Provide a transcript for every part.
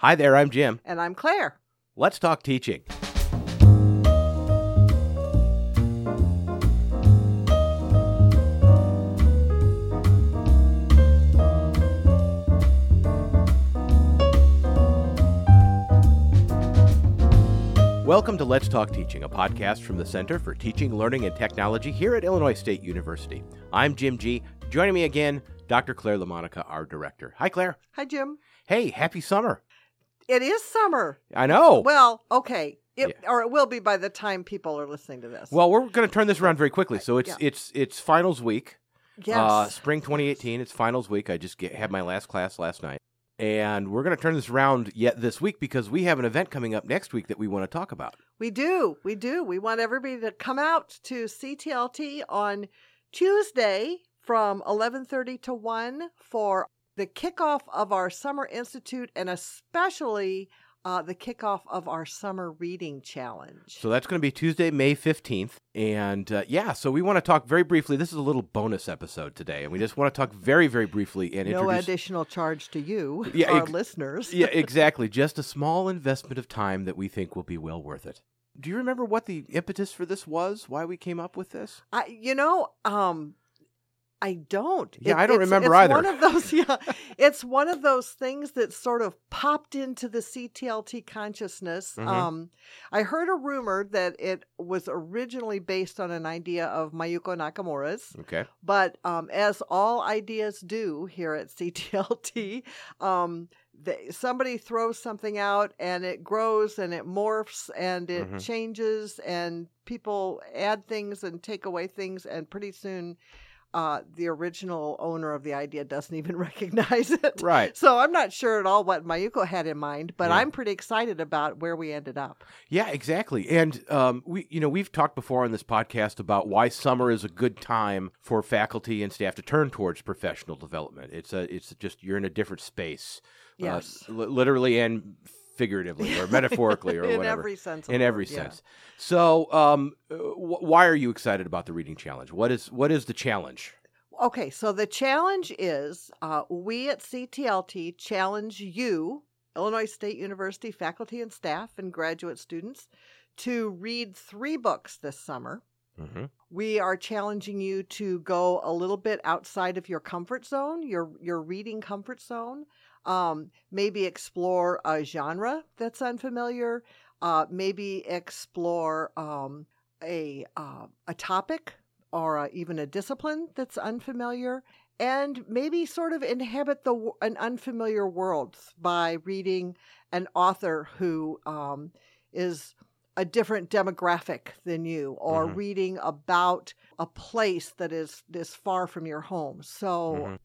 Hi there, I'm Jim. And I'm Claire. Let's talk teaching. Welcome to Let's Talk Teaching, a podcast from the Center for Teaching, Learning, and Technology here at Illinois State University. I'm Jim G. Joining me again, Dr. Claire LaMonica, our director. Hi, Claire. Hi, Jim. Hey, happy summer. It is summer. I know. Well, okay. It, Or it will be by the time people are listening to this. Well, we're going to turn this around very quickly. So it's Yeah. it's it's finals week. yes. Uh, spring 2018. It's finals week. I just get, had my last class last night. And we're going to turn this around yet this week because we have an event coming up next week that we want to talk about. we do. We do. We want everybody to come out to CTLT on Tuesday from 11:30 to 1 for the kickoff of our summer institute and especially uh, the kickoff of our summer reading challenge. So that's going to be Tuesday, May 15th. And uh, yeah, so we want to talk very briefly. This is a little bonus episode today. And we just want to talk very, very briefly and no introduce. additional charge to you, Yeah, our ex- listeners. yeah, exactly. Just a small investment of time that we think will be well worth it. Do you remember what the impetus for this was? Why we came up with this? I, you know, um, I don't. Yeah, I don't it's- remember it's either. One of those, yeah, it's one of those things that sort of popped into the CTLT consciousness. Mhm. Um, I heard a rumor that it was originally based on an idea of Mayuko Nakamura's, Okay. but um, as all ideas do here at CTLT, um, they, somebody throws something out and it grows and it morphs and it Mhm. changes and people add things and take away things and pretty soon uh, the original owner of the idea doesn't even recognize it. Right. So I'm not sure at all what Mayuko had in mind, but Yeah. I'm pretty excited about where we ended up. Yeah, exactly. And um, we, you know, we've talked before on this podcast about why summer is a good time for faculty and staff to turn towards professional development. It's a, it's just you're in a different space, uh, Yes. literally and figuratively, or metaphorically, or whatever. in whatever. every sense. In every yeah. sense. So, um, uh, wh- why are you excited about the reading challenge? What is what is the challenge? Okay, so the challenge is uh, we at CTLT challenge you, Illinois State University faculty and staff and graduate students, to read three books this summer. Mm-hmm. We are challenging you to go a little bit outside of your comfort zone, your your reading comfort zone. Um, maybe explore a genre that's unfamiliar. Uh, maybe explore um, a uh, a topic or uh even a discipline that's unfamiliar, and maybe sort of inhabit the an unfamiliar world by reading an author who um, is a different demographic than you, or Mhm. reading about a place that is is far from your home. So. Mhm.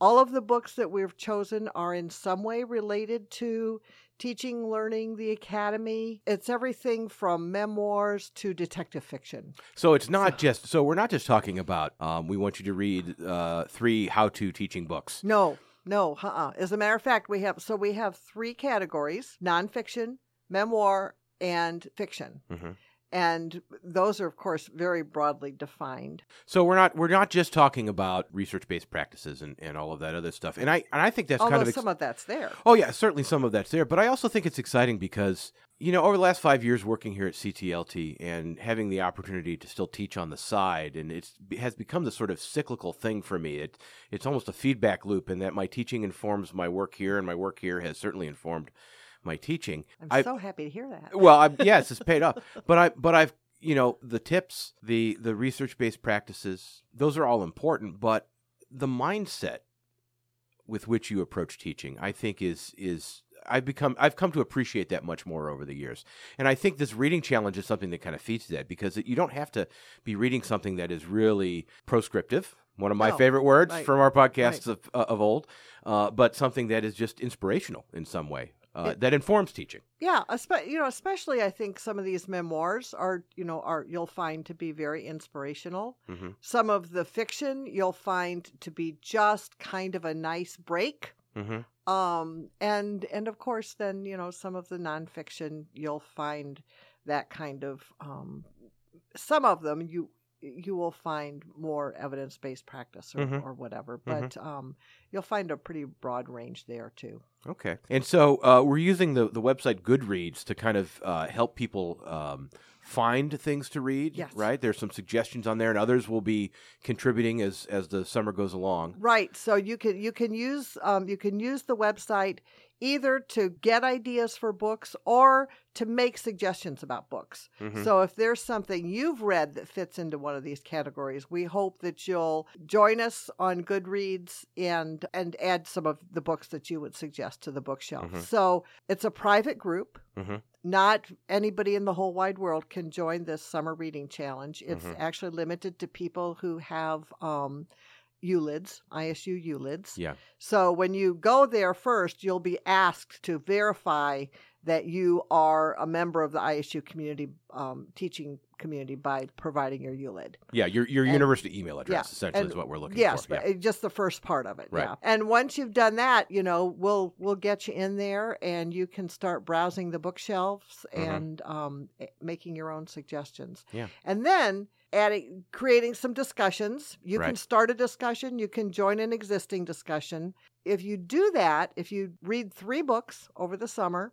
All of the books that we've chosen are in some way related to teaching, learning, the academy. It's everything from memoirs to detective fiction. So it's not just so we're not just talking about. Um, we want you to read uh, three how-to teaching books. No, no, uh-uh. As a matter of fact, we have so we have three categories: nonfiction, memoir, and fiction. Mhm. And those are, of course, very broadly defined. So we're not we're not just talking about research-based practices and, and all of that other stuff. And I and I think that's Although kind of ex- some of that's there. Oh yeah, certainly some of that's there, but I also think it's exciting because you know over the last five years working here at CTLT and having the opportunity to still teach on the side, and it's it has become the sort of cyclical thing for me. It it's almost a feedback loop, in that my teaching informs my work here, and my work here has certainly informed my teaching. I'm I- so happy to hear that. well, I, yes, it's paid off, but I but I've you know the tips, the the research-based practices, those are all important, but the mindset with which you approach teaching, I think is is I've become I've come to appreciate that much more over the years, and I think this reading challenge is something that kind of feeds that because it, you don't have to be reading something that is really proscriptive. One of my No, favorite words right, from our podcasts of, uh, of old, uh, but something that is just inspirational in some way uh, It- that informs teaching. Yeah, espe- you know, especially I think some of these memoirs are, you know, are you'll find to be very inspirational. hmm Some of the fiction you'll find to be just kind of a nice break. hmm Um, and and of course, then you know some of the nonfiction you'll find that kind of um, some of them you you will find more evidence based practice or, Mhm. or whatever. Mhm. But um, you'll find a pretty broad range there too. Okay. And so uh, we're using the, the website Goodreads to kind of uh, help people um, find things to read, Yes. right? There's some suggestions on there, and others will be contributing as, as the summer goes along. Right. So you can you can use um, you can use the website either to get ideas for books or to make suggestions about books. Mhm. So if there's something you've read that fits into one of these categories, we hope that you'll join us on Goodreads and and add some of the books that you would suggest to the bookshelf. Mhm. So it's a private group. Mhm. Not anybody in the whole wide world can join this summer reading challenge. It's Mhm. actually limited to people who have um, ULIDs, ISU ULIDs. Yeah. So when you go there first, you'll be asked to verify that you are a member of the ISU community um, teaching community by providing your ULID. Yeah, your, your And- university email address, yeah, essentially, and- is what we're looking Yes, for. Yes, Yeah. just the first part of it. Right. Yeah. And once you've done that, you know, we'll we'll get you in there and you can start browsing the bookshelves Mhm. and um, eh, making your own suggestions. Yeah. And then adding creating some discussions. You can start a discussion, you can join an existing discussion. If you do that, if you read 3 books over the summer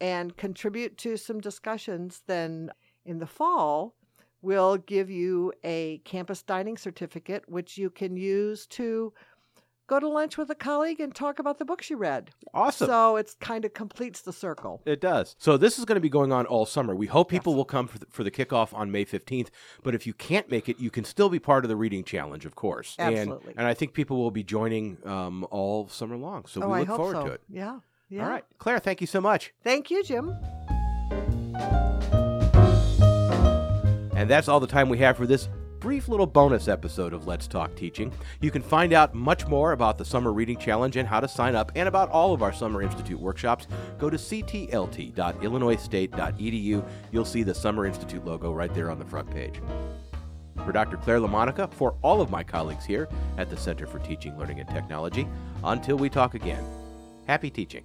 and contribute to some discussions, then in the fall we'll give you a campus dining certificate, which you can use to go to lunch with a colleague and talk about the books you read. Awesome. So it's kind of completes the circle. It does. So this is going to be going on all summer. We hope people Yes. will come for the, for the kickoff on May 15th. But if you can't make it, you can still be part of the reading challenge, of course. Absolutely. And, and I think people will be joining um, all summer long. So oh, we look forward so. to it. Yeah. Yeah. All right. Claire, thank you so much. Thank you, Jim. And that's all the time we have for this brief little bonus episode of Let's Talk Teaching. You can find out much more about the Summer Reading Challenge and how to sign up, and about all of our Summer Institute workshops. Go to ctlt.illinoisstate.edu. You'll see the Summer Institute logo right there on the front page. For Dr. Claire LaMonica, for all of my colleagues here at the Center for Teaching, Learning, and Technology, until we talk again, happy teaching.